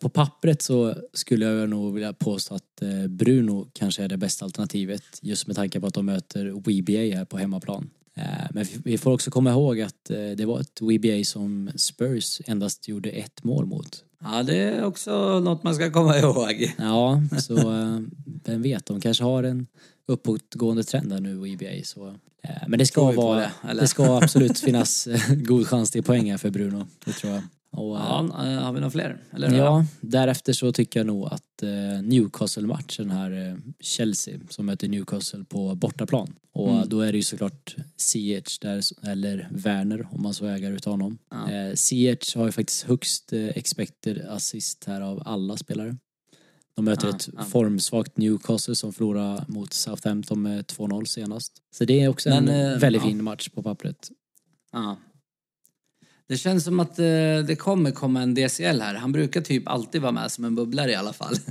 på pappret så skulle jag nog vilja påstå att eh, Bruno kanske är det bästa alternativet just med tanke på att de möter WBA här på hemmaplan. Eh, men vi- får också komma ihåg att eh, det var ett WBA som Spurs endast gjorde ett mål mot. Ja, det är också något man ska komma ihåg. Ja, så eh, vem vet, de kanske har en uppåtgående trend där nu WBA så eh, men det ska vara, det, det ska absolut finnas eh, god chans till poäng här för Bruno, det tror jag. Och, eh, Ja, eh, har vi några fler? Eller? Ja, därefter så tycker jag nog att eh, Newcastle-matchen här, eh, Chelsea som möter Newcastle på bortaplan. Och Mm. då är det ju såklart CH där, eller Werner om man så äger utav honom. Ja. CH har ju faktiskt högst expected assist här av alla spelare. De möter Ja, ett ja. formsvagt Newcastle som förlorade mot Southampton med 2-0 senast. Så det är också Men, en väldigt fin match på pappret. Ja. Det känns som att eh, det kommer komma en DCL här. Han brukar typ alltid vara med som en bubblare i alla fall. <laughs>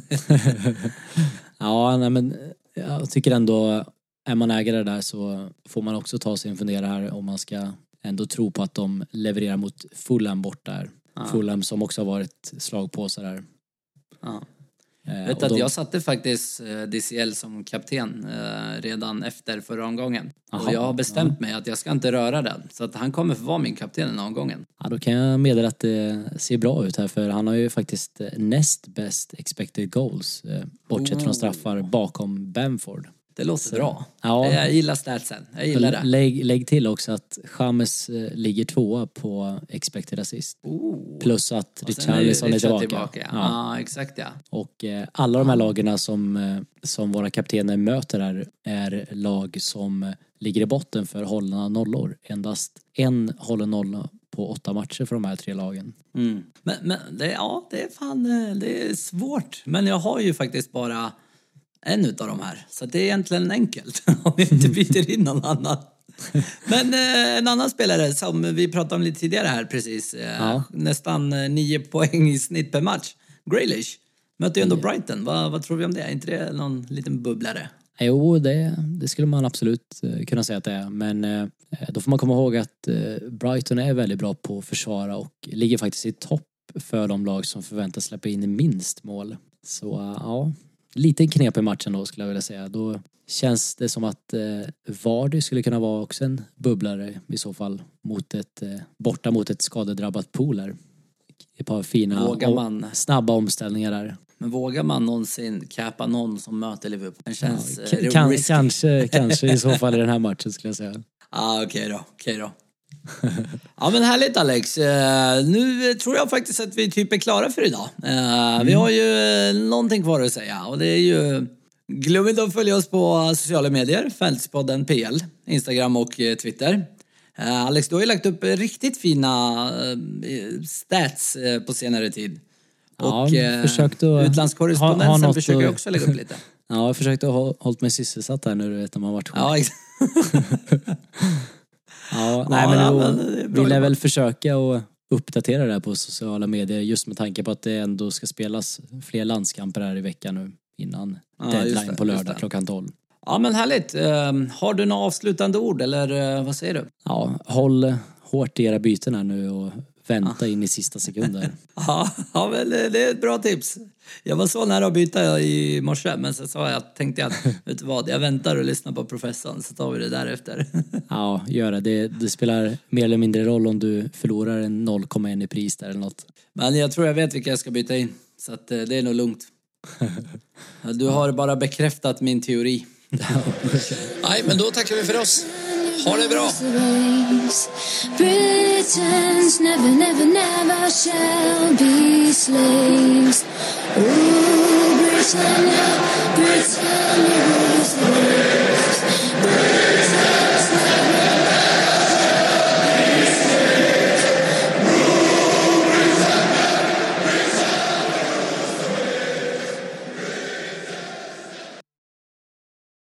Ja, nej, men eh, jag tycker ändå, är man ägare där så får man också ta sig en funderare här om man ska ändå tro på att de levererar mot Fulham bort där. Ja. Fulham som också har varit slagpåsar där. Ja. Eh, Vet att de- jag satte faktiskt eh, DCL som kapten eh, redan efter förra omgången. Jaha, och jag har bestämt mig att jag ska inte röra den. Så att han kommer få vara min kapten den här omgången. Ja, då kan jag meddela att det ser bra ut här för han har ju faktiskt näst bäst expected goals bortsett Oh. från straffar bakom Bamford. Det låter bra. Ja. Jag gillar statsen. Jag gillar det. Lägg, lägg till också att James eh, ligger tvåa på expected assist. Oh. Plus att sen är Richarlison är Richard tillbaka. ja. Ja. Ja. exakt ja. Och eh, alla de här lagarna som, eh, som våra kaptener möter här är lag som ligger i botten för hållna nollor. Endast en hållen nolla på åtta matcher för de här tre lagen. Mm. Men, men det, ja, det är fan eh, det är svårt. Men jag har ju faktiskt bara en utav de här. Så det är egentligen enkelt <laughs> om jag inte byter in någon annan. Men eh, en annan spelare som vi pratade om lite tidigare här precis. Eh, Ja. Nästan eh, nio poäng i snitt per match. Grealish. Möter ju ändå Brighton. Vad, vad tror vi om det? Är inte det någon liten bubblare? Jo, det, det skulle man absolut eh, kunna säga att det är. Men eh, då får man komma ihåg att eh, Brighton är väldigt bra på att försvara och ligger faktiskt i topp för de lag som förväntas släppa in minst mål. Så eh, ja, lite knep i matchen då skulle jag vilja säga. Då känns det som att eh, Vardy skulle kunna vara också en bubblare i så fall mot ett, eh, borta mot ett skadedrabbat pool här. Ett par fina Vågar och snabba omställningar där. Men vågar man någonsin cappa någon som möter Liverpool? Det känns Ja, eh, kan, risky. kanske, <laughs> kanske i så fall i den här matchen skulle jag säga. ah, okej då. Okej då. <laughs> ja men härligt Alex. Eh, nu tror jag faktiskt att vi typ är klara för idag. Eh, Vi har ju eh, någonting kvar att säga och det är ju Glöm inte att följa oss på sociala medier, Fältspodden PL, Instagram och Twitter. Alex, du har ju lagt upp riktigt fina stats på senare tid. Ja, Och försökt att utlandskorrespondensen ha- ha något försöker att- också lägga upp lite. <laughs> Ja, jag har försökt att hå- hållit mig sysselsatt här nu du vet när man varit sjuk. Ja, exakt. <laughs> Ja, nej men, ja, men bra vi lär väl försöka att uppdatera det här på sociala medier just med tanke på att det ändå ska spelas fler landskamper här i veckan nu innan Ja, deadline det, på lördag klockan 12. Ja, men härligt. Eh, har du några avslutande ord eller eh, vad säger du? Ja, håll hårt i era byten här nu och vänta in i sista sekunder. <laughs> Ja, ja men det är ett bra tips. Jag var så nära att byta i morse, men sen sa jag, tänkte jag <laughs> vet du vad, jag väntar och lyssnar på professorn så tar vi det därefter. <laughs> Ja, gör det. det. Det spelar mer eller mindre roll om du förlorar en 0,1 i pris där eller något. Men jag tror jag vet vilka jag ska byta in, så att eh, det är nog lugnt. Du har bara bekräftat min teori. Nej, men då tackar vi för oss. Ha det bra! Britain's never, never, never shall be slaves. Ooh, Oh, Britannia, Britannia, Britannia.